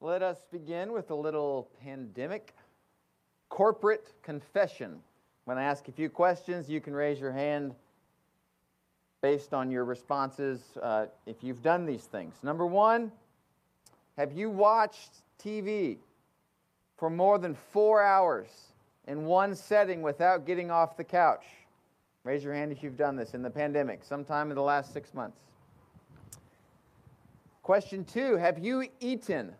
Let us begin with a little pandemic corporate confession. When I ask a few questions, you can raise your hand based on your responses uh, if you've done these things. Number one, have you watched TV for more than four hours in one setting without getting off the couch? Raise your hand if you've done this in the pandemic, sometime in the last six months. Question two Have you eaten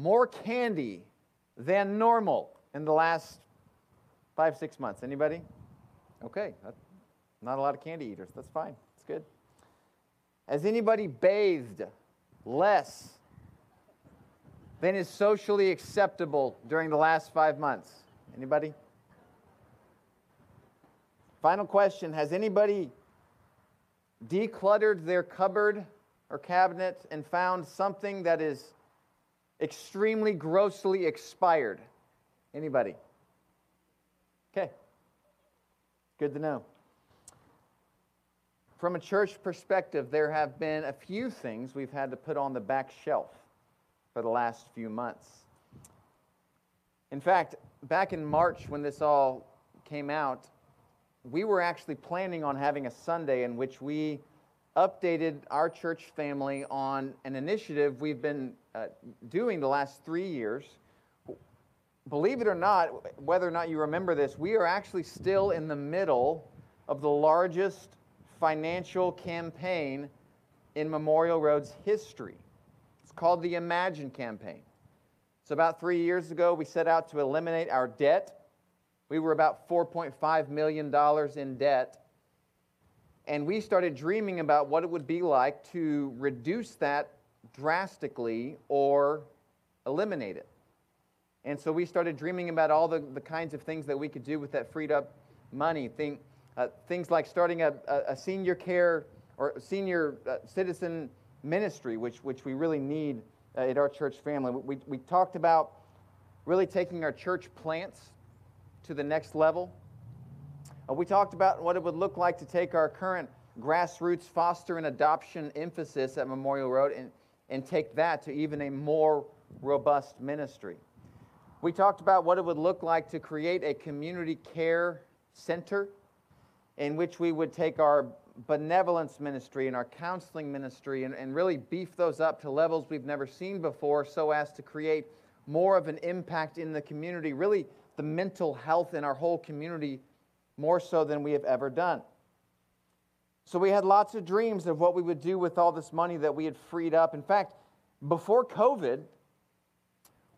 more candy than normal in the last five, six months? Anybody? Okay, not a lot of candy eaters. That's fine. That's good. Has anybody bathed less than is socially acceptable during the last five months? Anybody? Final question Has anybody decluttered their cupboard or cabinet and found something that is extremely grossly expired? Anybody? Okay. Good to know. From a church perspective, there have been a few things we've had to put on the back shelf for the last few months. In fact, back in March when this all came out, we were actually planning on having a Sunday in which we updated our church family on an initiative we've been uh, doing the last three years. Believe it or not, whether or not you remember this, we are actually still in the middle of the largest financial campaign in Memorial Road's history. It's called the Imagine Campaign. So, about three years ago, we set out to eliminate our debt we were about $4.5 million in debt. And we started dreaming about what it would be like to reduce that drastically or eliminate it. And so we started dreaming about all the, the kinds of things that we could do with that freed up money. Think, uh, things like starting a, a, senior care or senior uh, citizen ministry, which, which we really need uh, at our church family. We, we talked about really taking our church plants to the next level. Uh, we talked about what it would look like to take our current grassroots foster and adoption emphasis at Memorial Road and, and take that to even a more robust ministry. We talked about what it would look like to create a community care center in which we would take our benevolence ministry and our counseling ministry and, and really beef those up to levels we've never seen before so as to create more of an impact in the community, really the mental health in our whole community more so than we have ever done. So we had lots of dreams of what we would do with all this money that we had freed up. In fact, before COVID,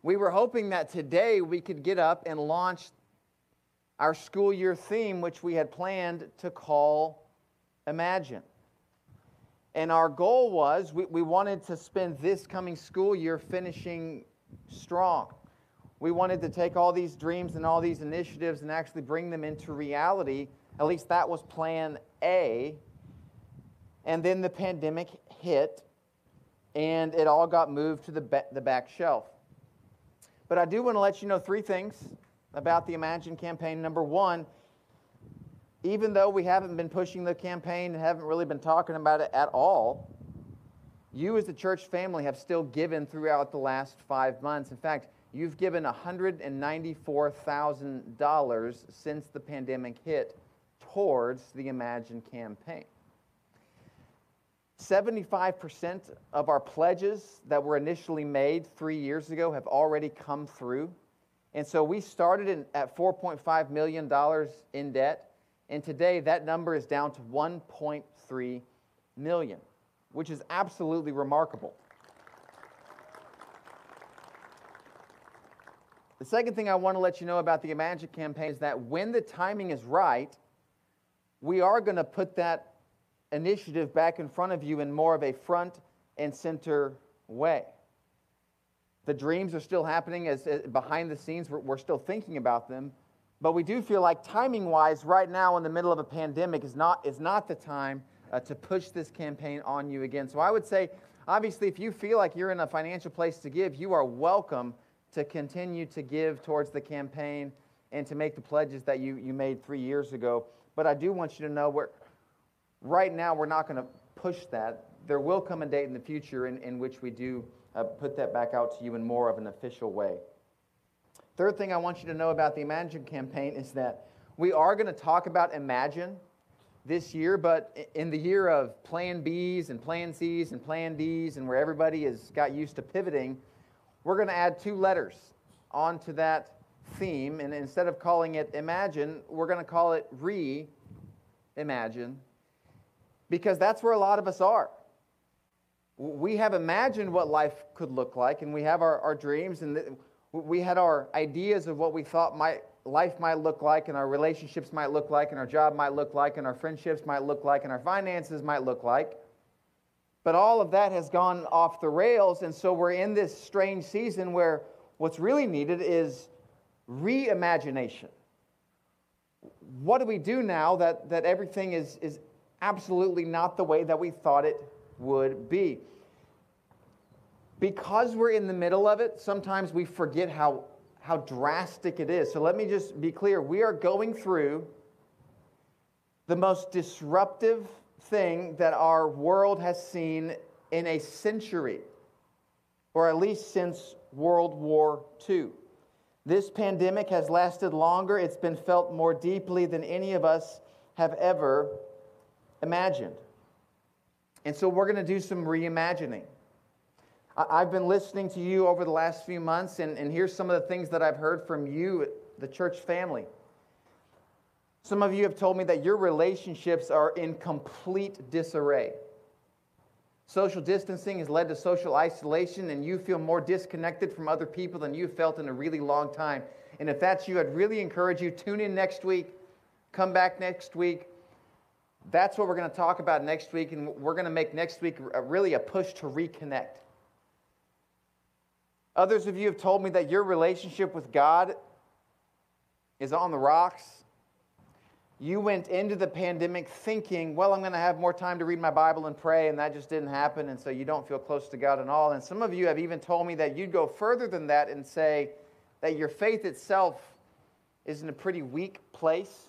we were hoping that today we could get up and launch our school year theme, which we had planned to call Imagine. And our goal was we, we wanted to spend this coming school year finishing strong. We wanted to take all these dreams and all these initiatives and actually bring them into reality. At least that was plan A. And then the pandemic hit, and it all got moved to the, the back shelf. But I do want to let you know three things about the Imagine campaign. Number one, even though we haven't been pushing the campaign and haven't really been talking about it at all, you as the church family have still given throughout the last five months. In fact, You've given $194,000 since the pandemic hit towards the Imagine campaign. 75% of our pledges that were initially made three years ago have already come through. And so we started in, at $4.5 million in debt, and today that number is down to 1.3 million, which is absolutely remarkable. The second thing I want to let you know about the Imagine campaign is that when the timing is right, we are going to put that initiative back in front of you in more of a front and center way. The dreams are still happening as, as behind the scenes. We're, we're still thinking about them, but we do feel like timing wise, right now in the middle of a pandemic, is not, is not the time uh, to push this campaign on you again. So I would say, obviously, if you feel like you're in a financial place to give, you are welcome to continue to give towards the campaign and to make the pledges that you, you made three years ago. But I do want you to know we're, right now we're not going to push that there will come a date in the future in, in which we do uh, put that back out to you in more of an official way. Third thing I want you to know about the Imagine campaign is that we are going to talk about Imagine this year, but in the year of Plan Bs and Plan Cs and Plan Ds, and where everybody has got used to pivoting, we're going to add two letters onto that theme. And instead of calling it Imagine, we're going to call it Re-Imagine because that's where a lot of us are. We have imagined what life could look like, and we have our, our dreams, and we had our ideas of what we thought might, life might look like, and our relationships might look like, and our job might look like, and our friendships might look like, and our finances might look like. But all of that has gone off the rails, and so we're in this strange season where what's really needed is reimagination. What do we do now that, that everything is, is absolutely not the way that we thought it would be? Because we're in the middle of it, sometimes we forget how, how drastic it is. So let me just be clear. We are going through the most disruptive thing that our world has seen in a century, or at least since World War II. This pandemic has lasted longer, it's been felt more deeply than any of us have ever imagined. And so we're going to do some reimagining. I've been listening to you over the last few months, and, and here's some of the things that I've heard from you, the church family. Some of you have told me that your relationships are in complete disarray. Social distancing has led to social isolation, and you feel more disconnected from other people than you've felt in a really long time. And if that's you, I'd really encourage you tune in next week, come back next week. That's what we're going to talk about next week, and we're going to make next week really a push to reconnect. Others of you have told me that your relationship with God is on the rocks. You went into the pandemic thinking, well, I'm going to have more time to read my Bible and pray, and that just didn't happen, and so you don't feel close to God at all. And some of you have even told me that you'd go further than that and say that your faith itself is in a pretty weak place.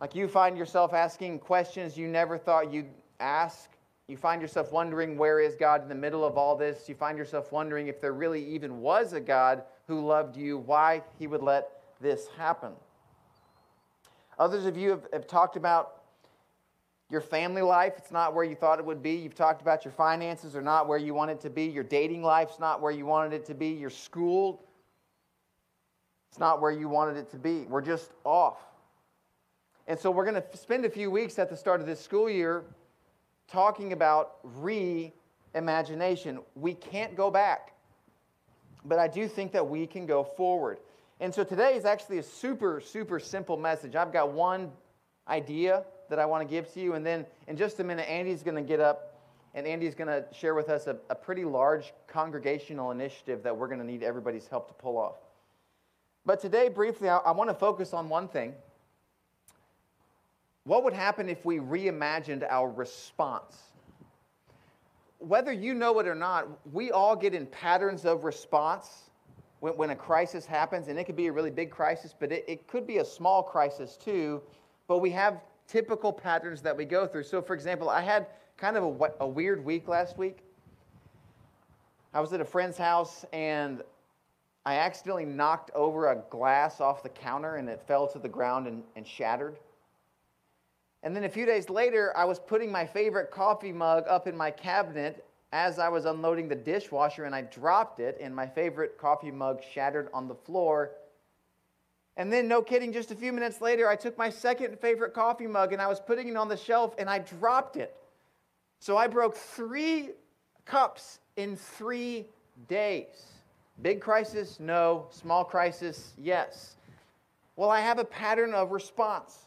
Like you find yourself asking questions you never thought you'd ask. You find yourself wondering, where is God in the middle of all this? You find yourself wondering if there really even was a God who loved you, why he would let this happen. Others of you have, have talked about your family life, it's not where you thought it would be. You've talked about your finances are not where you want it to be. Your dating life's not where you wanted it to be. Your school, it's not where you wanted it to be. We're just off. And so we're going to spend a few weeks at the start of this school year talking about reimagination. We can't go back, but I do think that we can go forward. And so today is actually a super, super simple message. I've got one idea that I want to give to you, and then in just a minute, Andy's going to get up and Andy's going to share with us a, a pretty large congregational initiative that we're going to need everybody's help to pull off. But today, briefly, I, I want to focus on one thing what would happen if we reimagined our response? Whether you know it or not, we all get in patterns of response when, when a crisis happens, and it could be a really big crisis, but it, it could be a small crisis too. But we have typical patterns that we go through. So, for example, I had kind of a, a weird week last week. I was at a friend's house and I accidentally knocked over a glass off the counter and it fell to the ground and, and shattered. And then a few days later, I was putting my favorite coffee mug up in my cabinet as I was unloading the dishwasher and I dropped it, and my favorite coffee mug shattered on the floor. And then, no kidding, just a few minutes later, I took my second favorite coffee mug and I was putting it on the shelf and I dropped it. So I broke three cups in three days. Big crisis? No. Small crisis? Yes. Well, I have a pattern of response.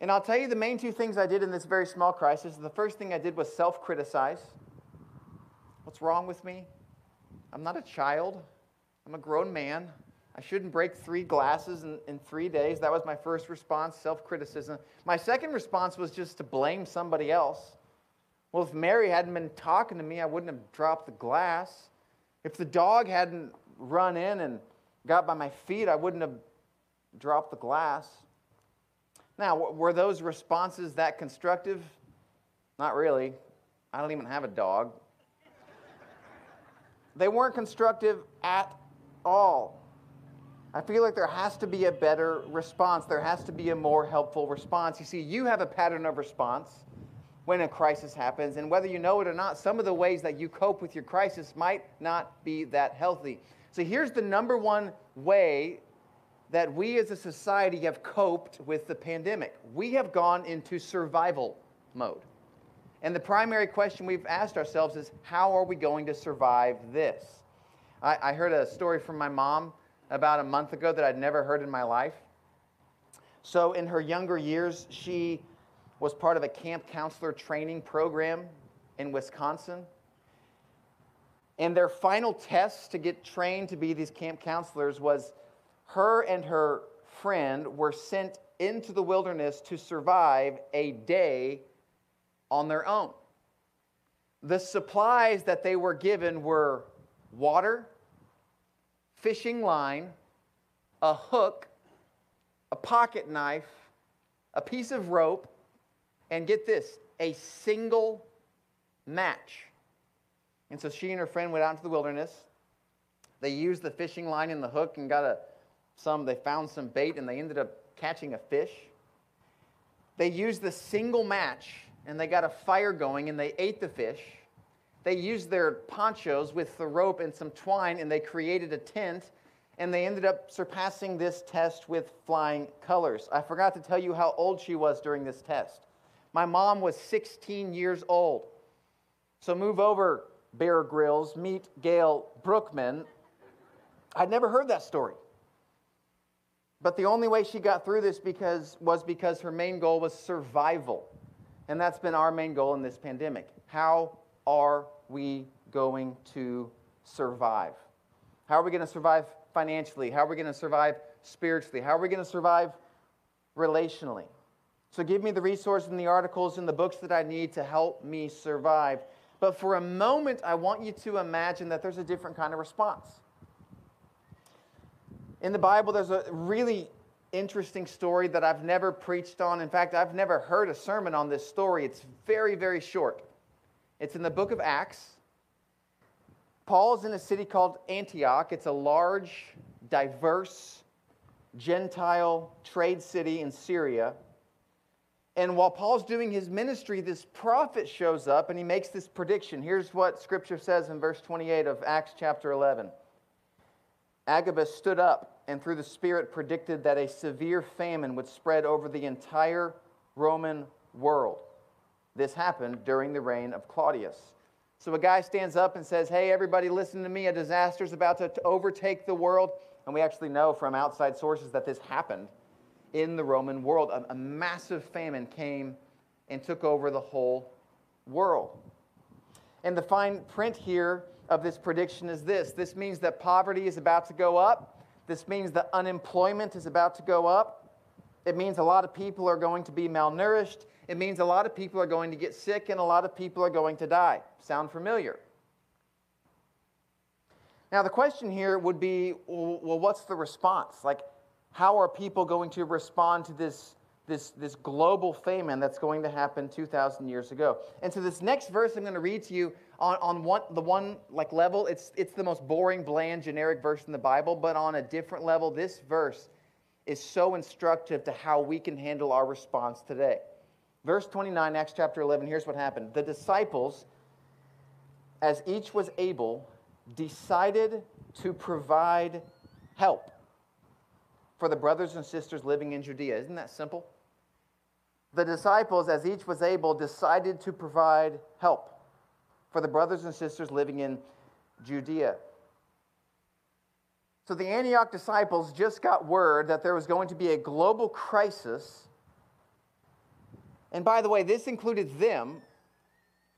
And I'll tell you the main two things I did in this very small crisis. The first thing I did was self criticize. What's wrong with me? I'm not a child, I'm a grown man. I shouldn't break three glasses in, in three days. That was my first response, self criticism. My second response was just to blame somebody else. Well, if Mary hadn't been talking to me, I wouldn't have dropped the glass. If the dog hadn't run in and got by my feet, I wouldn't have dropped the glass. Now, were those responses that constructive? Not really. I don't even have a dog. They weren't constructive at all. I feel like there has to be a better response. There has to be a more helpful response. You see, you have a pattern of response when a crisis happens, and whether you know it or not, some of the ways that you cope with your crisis might not be that healthy. So here's the number one way that we as a society have coped with the pandemic. We have gone into survival mode. And the primary question we've asked ourselves is how are we going to survive this? I, I heard a story from my mom about a month ago that I'd never heard in my life. So, in her younger years, she was part of a camp counselor training program in Wisconsin. And their final test to get trained to be these camp counselors was her and her friend were sent into the wilderness to survive a day on their own. The supplies that they were given were water, fishing line, a hook, a pocket knife, a piece of rope, and get this, a single match. And so she and her friend went out into the wilderness. They used the fishing line and the hook and got a some they found some bait and they ended up catching a fish. They used the single match and they got a fire going and they ate the fish. They used their ponchos with the rope and some twine and they created a tent and they ended up surpassing this test with flying colors. I forgot to tell you how old she was during this test. My mom was 16 years old. So move over, Bear Grylls, meet Gail Brookman. I'd never heard that story. But the only way she got through this because, was because her main goal was survival. And that's been our main goal in this pandemic. How are we going to survive? How are we going to survive financially? How are we going to survive spiritually? How are we going to survive relationally? So give me the resources and the articles and the books that I need to help me survive. But for a moment, I want you to imagine that there's a different kind of response. In the Bible, there's a really interesting story that I've never preached on. In fact, I've never heard a sermon on this story. It's very, very short. It's in the book of Acts. Paul's in a city called Antioch. It's a large, diverse, Gentile trade city in Syria. And while Paul's doing his ministry, this prophet shows up and he makes this prediction. Here's what scripture says in verse 28 of Acts chapter 11 Agabus stood up and through the Spirit predicted that a severe famine would spread over the entire Roman world. This happened during the reign of Claudius. So a guy stands up and says, Hey, everybody, listen to me. A disaster is about to overtake the world. And we actually know from outside sources that this happened in the Roman world. A, a massive famine came and took over the whole world. And the fine print here of this prediction is this this means that poverty is about to go up this means that unemployment is about to go up. It means a lot of people are going to be malnourished. It means a lot of people are going to get sick and a lot of people are going to die. Sound familiar? Now, the question here would be well, what's the response? Like, how are people going to respond to this, this, this global famine that's going to happen 2,000 years ago? And so, this next verse I'm going to read to you on, on one, the one like level, it's, it's the most boring, bland, generic verse in the Bible, but on a different level, this verse is so instructive to how we can handle our response today. Verse 29, Acts chapter 11, here's what happened. The disciples, as each was able, decided to provide help for the brothers and sisters living in Judea. Isn't that simple? The disciples, as each was able, decided to provide help for the brothers and sisters living in Judea. So the Antioch disciples just got word that there was going to be a global crisis. And by the way, this included them.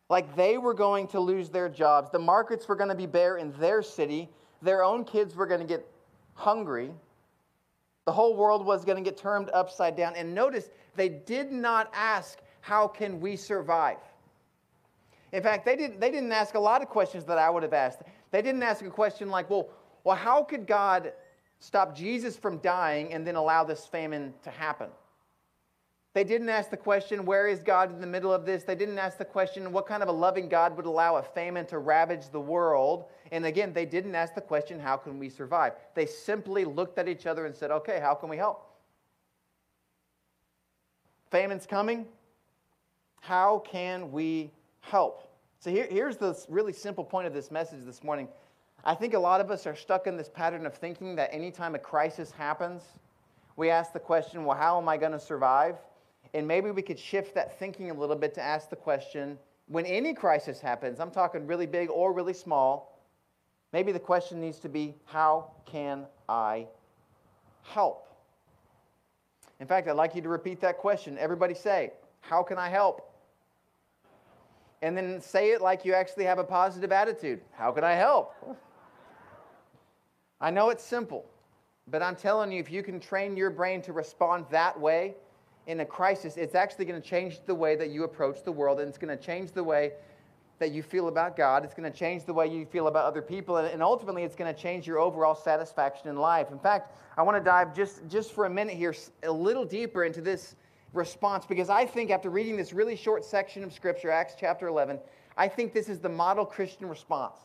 Like they were going to lose their jobs. The markets were going to be bare in their city. Their own kids were going to get hungry. The whole world was going to get turned upside down. And notice, they did not ask, How can we survive? In fact, they didn't, they didn't ask a lot of questions that I would have asked. They didn't ask a question like, well, well, how could God stop Jesus from dying and then allow this famine to happen? They didn't ask the question, where is God in the middle of this? They didn't ask the question, what kind of a loving God would allow a famine to ravage the world? And again, they didn't ask the question, how can we survive? They simply looked at each other and said, okay, how can we help? Famine's coming. How can we help? So here, here's the really simple point of this message this morning. I think a lot of us are stuck in this pattern of thinking that anytime a crisis happens, we ask the question, well, how am I going to survive? And maybe we could shift that thinking a little bit to ask the question when any crisis happens, I'm talking really big or really small, maybe the question needs to be how can I help? In fact, I'd like you to repeat that question. Everybody say, How can I help? And then say it like you actually have a positive attitude. How can I help? I know it's simple, but I'm telling you, if you can train your brain to respond that way, in a crisis, it's actually going to change the way that you approach the world, and it's going to change the way that you feel about God. It's going to change the way you feel about other people, and ultimately, it's going to change your overall satisfaction in life. In fact, I want to dive just, just for a minute here a little deeper into this response because I think after reading this really short section of Scripture, Acts chapter 11, I think this is the model Christian response.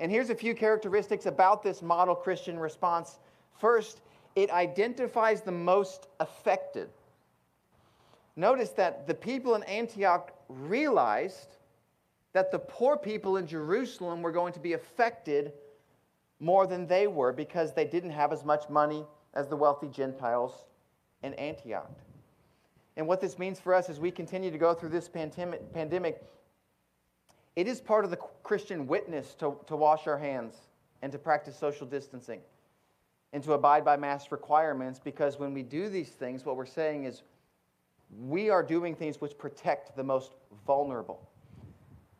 And here's a few characteristics about this model Christian response. First, it identifies the most affected notice that the people in Antioch realized that the poor people in Jerusalem were going to be affected more than they were because they didn't have as much money as the wealthy Gentiles in Antioch. And what this means for us as we continue to go through this pandemic, it is part of the Christian witness to, to wash our hands and to practice social distancing and to abide by mask requirements because when we do these things, what we're saying is we are doing things which protect the most vulnerable.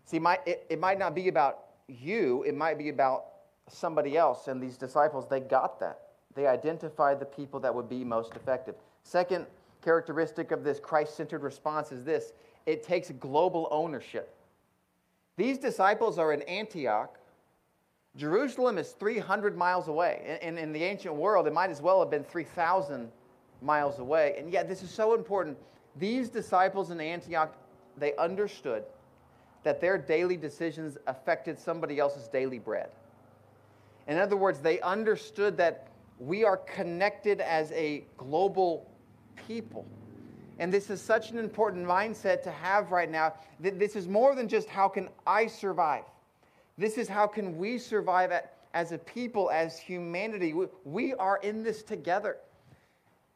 See, it, it might not be about you, it might be about somebody else. And these disciples, they got that. They identified the people that would be most effective. Second characteristic of this Christ centered response is this it takes global ownership. These disciples are in Antioch. Jerusalem is 300 miles away. In, in, in the ancient world, it might as well have been 3,000 miles away. And yet, this is so important these disciples in Antioch, they understood that their daily decisions affected somebody else's daily bread. In other words, they understood that we are connected as a global people. And this is such an important mindset to have right now. That This is more than just how can I survive. This is how can we survive as a people, as humanity. We are in this together.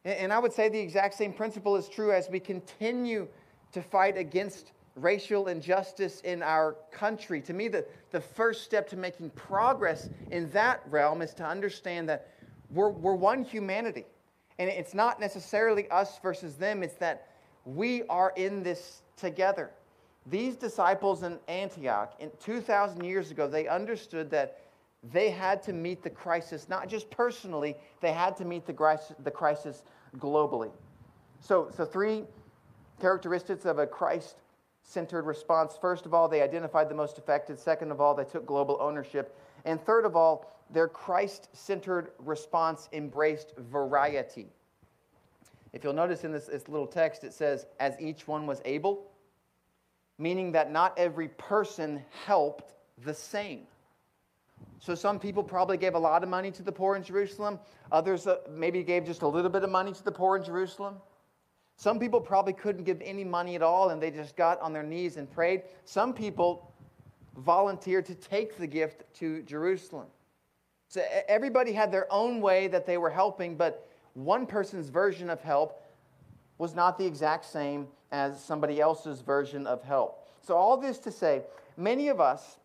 And I would say the exact same principle is true as we continue to fight against racial injustice in our country. To me, the, the first step to making progress in that realm is to understand that we're, we're one humanity. And it's not necessarily us versus them, it's that we are in this together. These disciples in Antioch, in 2,000 years ago, they understood that they had to meet the crisis, not just personally, they had to meet the crisis, globally. So, so three characteristics of a Christ centered response. First of all, they identified the most affected. Second of all, they took global ownership. And third of all, their Christ centered response embraced variety. If you'll notice in this, this, little text, it says, as each one was able, meaning that not every person helped the same. So some people probably gave a lot of money to the poor in Jerusalem. Others uh, maybe gave just a little bit of money to the poor in Jerusalem. Some people probably couldn't give any money at all and they just got on their knees and prayed. Some people volunteered to take the gift to Jerusalem. So everybody had their own way that they were helping, but one person's version of help was not the exact same as somebody else's version of help. So, all this to say, many of us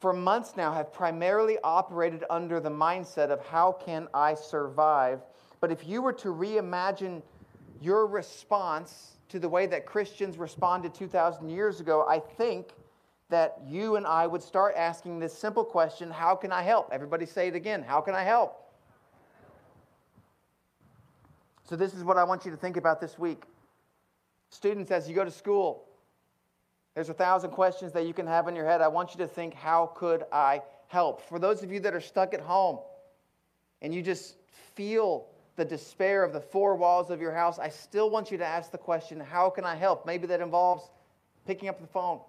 for months now have primarily operated under the mindset of how can I survive? But if you were to reimagine your response to the way that Christians responded 2,000 years ago, I think that you and I would start asking this simple question How can I help? Everybody say it again How can I help? So, this is what I want you to think about this week. Students, as you go to school, there's a thousand questions that you can have in your head. I want you to think, how could I help? For those of you that are stuck at home and you just feel the despair of the four walls of your house, I still want you to ask the question, How can I help? Maybe that involves picking up the phone.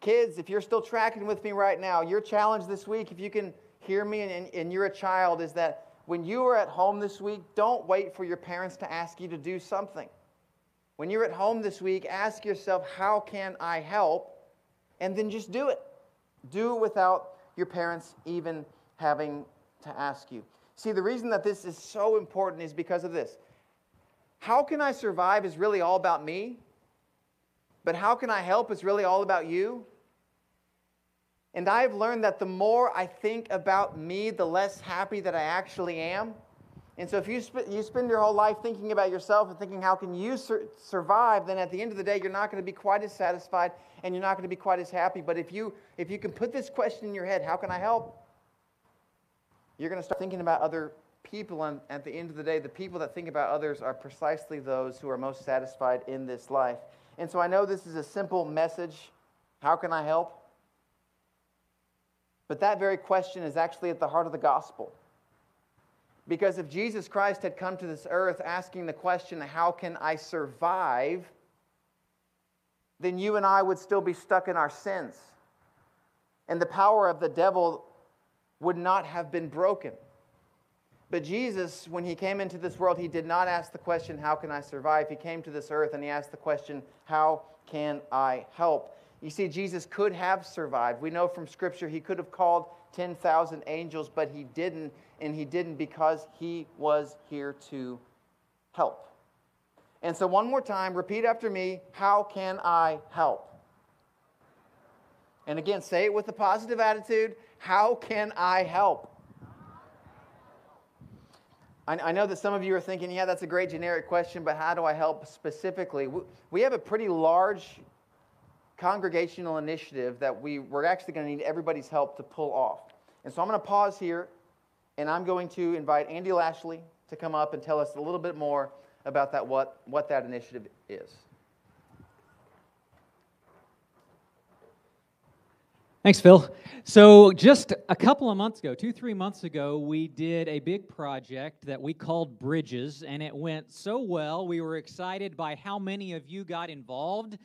Kids, if you're still tracking with me right now, your challenge this week, if you can hear me and, and you're a child, is that when you are at home this week, don't wait for your parents to ask you to do something. When you're at home this week, ask yourself, How can I help? And then just do it. Do it without your parents even having to ask you. See, the reason that this is so important is because of this. How can I survive is really all about me, but how can I help is really all about you. And I've learned that the more I think about me, the less happy that I actually am. And so if you, sp- you spend your whole life thinking about yourself and thinking, how can you sur- survive, then at the end of the day, you're not going to be quite as satisfied and you're not going to be quite as happy. But if you, if you can put this question in your head, how can I help? You're going to start thinking about other people, and at the end of the day, the people that think about others are precisely those who are most satisfied in this life. And so I know this is a simple message how can I help? But that very question is actually at the heart of the gospel. Because if Jesus Christ had come to this earth asking the question, How can I survive? then you and I would still be stuck in our sins. And the power of the devil would not have been broken. But Jesus, when he came into this world, he did not ask the question, How can I survive? He came to this earth and he asked the question, How can I help? You see, Jesus could have survived. We know from Scripture he could have called 10,000 angels, but he didn't, and he didn't because he was here to help. And so, one more time, repeat after me How can I help? And again, say it with a positive attitude How can I help? I know that some of you are thinking, yeah, that's a great generic question, but how do I help specifically? We have a pretty large congregational initiative that we, we're actually going to need everybody's help to pull off. And so I'm going to pause here and I'm going to invite Andy Lashley to come up and tell us a little bit more about that, what, what that initiative is. Thanks, Phil. So, just a couple of months ago, two, three months ago, we did a big project that we called Bridges, and it went so well. We were excited by how many of you got involved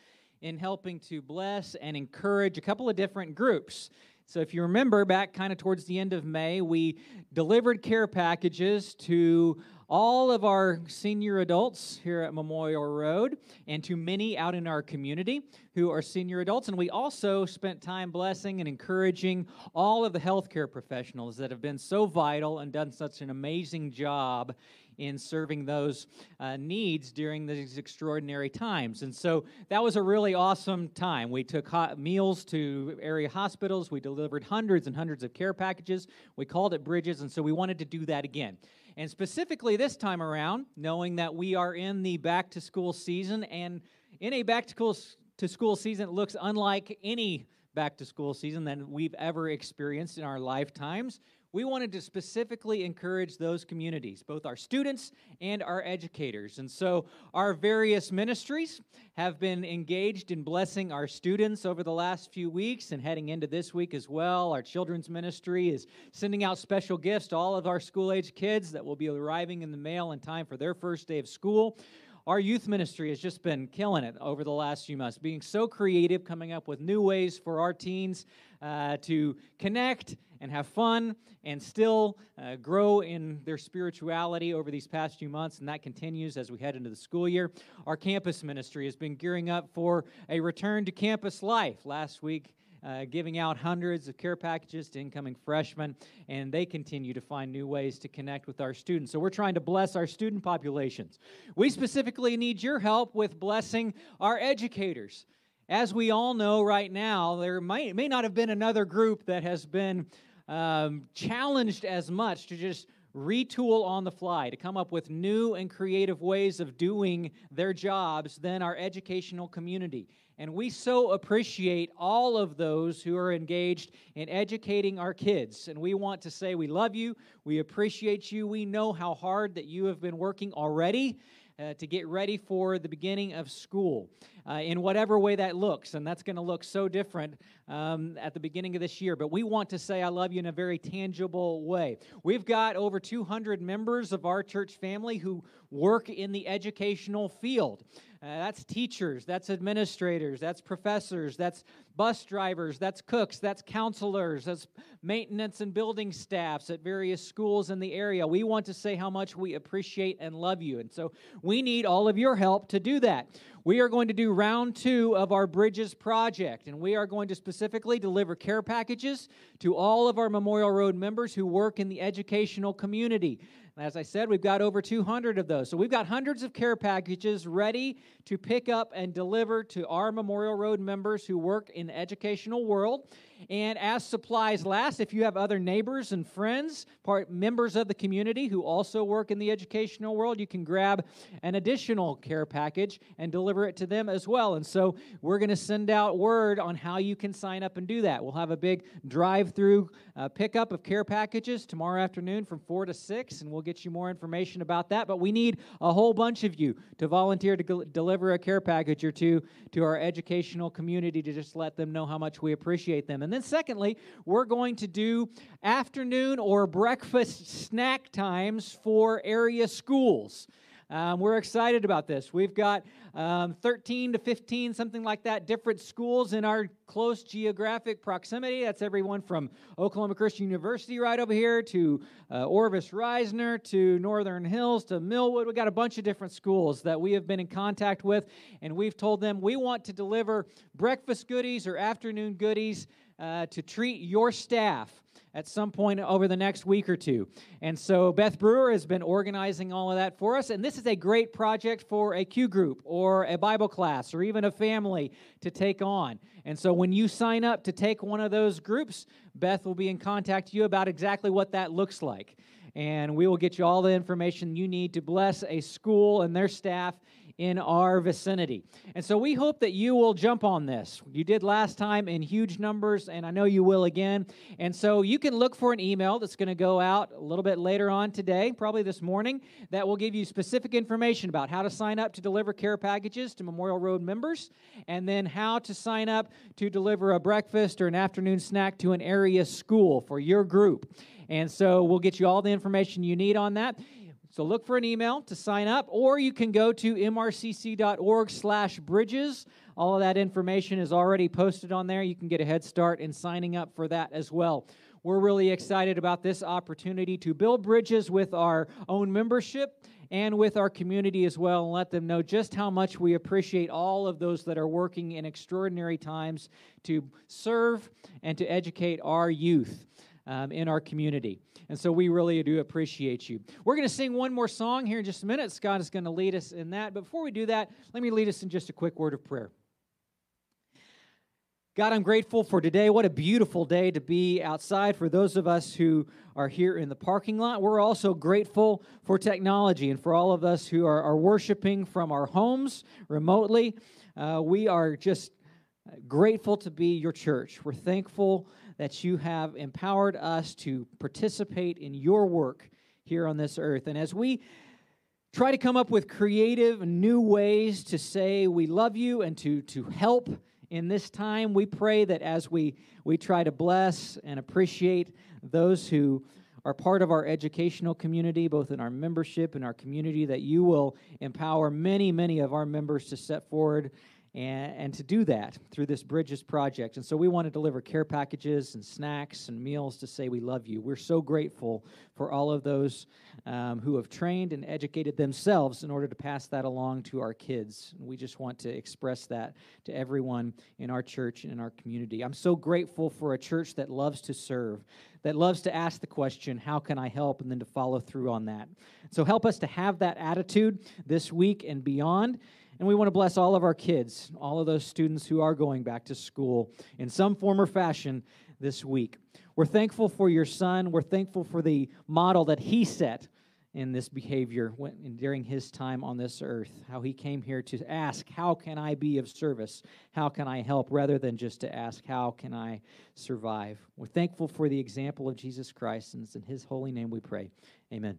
in helping to bless and encourage a couple of different groups. So, if you remember back kind of towards the end of May, we delivered care packages to all of our senior adults here at Memorial Road and to many out in our community who are senior adults. And we also spent time blessing and encouraging all of the healthcare professionals that have been so vital and done such an amazing job in serving those uh, needs during these extraordinary times. And so that was a really awesome time. We took hot meals to area hospitals, we delivered hundreds and hundreds of care packages. We called it Bridges, and so we wanted to do that again. And specifically this time around, knowing that we are in the back to school season, and in a back to school, season, looks unlike any back to school season that we've ever experienced in our lifetimes. We wanted to specifically encourage those communities, both our students and our educators. And so, our various ministries have been engaged in blessing our students over the last few weeks and heading into this week as well. Our children's ministry is sending out special gifts to all of our school age kids that will be arriving in the mail in time for their first day of school. Our youth ministry has just been killing it over the last few months, being so creative, coming up with new ways for our teens uh, to connect and have fun and still uh, grow in their spirituality over these past few months, and that continues as we head into the school year. Our campus ministry has been gearing up for a return to campus life. Last week, uh, giving out hundreds of care packages to incoming freshmen, and they continue to find new ways to connect with our students. So we're trying to bless our student populations. We specifically need your help with blessing our educators. As we all know right now, there might, may not have been another group that has been um, challenged as much to just retool on the fly, to come up with new and creative ways of doing their jobs than our educational community. And we so appreciate all of those who are engaged in educating our kids. And we want to say we love you, we appreciate you, we know how hard that you have been working already. Uh, to get ready for the beginning of school. uh, in whatever way that looks. And that's going to look so different um, at the beginning of this year. But we want to say, I love you in a very tangible way. We've got over 200 members of our church family who work in the educational field. Uh, that's teachers, that's administrators, that's professors, that's bus drivers, that's cooks, that's counselors, that's maintenance and building staffs at various schools in the area. We want to say how much we appreciate and love you. And so we need all of your help to do that. We are going to do round two of our Bridges project, and we are going to specifically deliver care packages to all of our Memorial Road members who work in the educational community. As I said, we've got over 200 of those. So we've got hundreds of care packages ready to pick up and deliver to our Memorial Road members who work in the educational world. And as supplies last, if you have other neighbors and friends, part members of the community who also work in the educational world, you can grab an additional care package and deliver it to them as well. And so we're going to send out word on how you can sign up and do that. We'll have a big drive-through uh, pickup of care packages tomorrow afternoon from 4 to 6, and we'll get you more information about that. But we need a whole bunch of you to volunteer to deliver a care package or two to our educational community to just let them know how much we appreciate them. And then, secondly, we're going to do afternoon or breakfast snack times for area schools. Um, we're excited about this. We've got um, 13 to 15, something like that, different schools in our close geographic proximity. That's everyone from Oklahoma Christian University right over here to uh, Orvis Risner to Northern Hills to Millwood. We've got a bunch of different schools that we have been in contact with, and we've told them we want to deliver breakfast goodies or afternoon goodies uh, to treat your staff at some point over the next week or two. And so Beth Brewer has been organizing all of that for us. And this is a great project for a Q group or a Bible class or even a family to take on. And so when you sign up to take one of those groups, Beth will be in contact with you about exactly what that looks like. And we will get you all the information you need to bless a school and their staff in our vicinity. And so we hope that you will jump on this. You did last time in huge numbers, and I know you will again. And so you can look for an email that's going to go out a little bit later on today, probably this morning, that will give you specific information about how to sign up to deliver care packages to Memorial Road members, and then how to sign up to deliver a breakfast or an afternoon snack to an area school for your group. And so we'll get you all the information you need on that. So look for an email to sign up, or you can go to mrcc.org slash bridges. All of that information is already posted on there. You can get a head start in signing up for that as well. We're really excited about this opportunity to build bridges with our own membership and with our community as well, and let them know just how much we appreciate all of those that are working in extraordinary times to serve and to educate our youth um, in our community. And so we really do appreciate you. We're going to sing one more song here in just a minute. Scott is going to lead us in that. But before we do that, let me lead us in just a quick word of prayer. God, I'm grateful for today. What a beautiful day to be outside for those of us who are here in the parking lot. We're also grateful for technology and for all of us who are, are worshiping from our homes remotely. Uh, we are just grateful to be your church. We're thankful that you have empowered us to participate in your work here on this earth. And as we try to come up with creative new ways to say we love you and to, to help in this time, we pray that as we, we try to bless and appreciate those who are part of our educational community, both in our membership and our community, that you will empower many, many of our members to step forward and, and to do that through this Bridges project. And so we want to deliver care packages and snacks and meals to say we love you. We're so grateful for all of those um, who have trained and educated themselves in order to pass that along to our kids. We just want to express that to everyone in our church and in our community. I'm so grateful for a church that loves to serve, that loves to ask the question, How can I help? and then to follow through on that. So help us to have that attitude this week and beyond. And we want to bless all of our kids, all of those students who are going back to school in some form or fashion this week. We're thankful for your son. We're thankful for the model that he set in this behavior when, during his time on this earth. How he came here to ask, How can I be of service? How can I help? rather than just to ask, How can I survive? We're thankful for the example of Jesus Christ, and it's in his holy name we pray. Amen.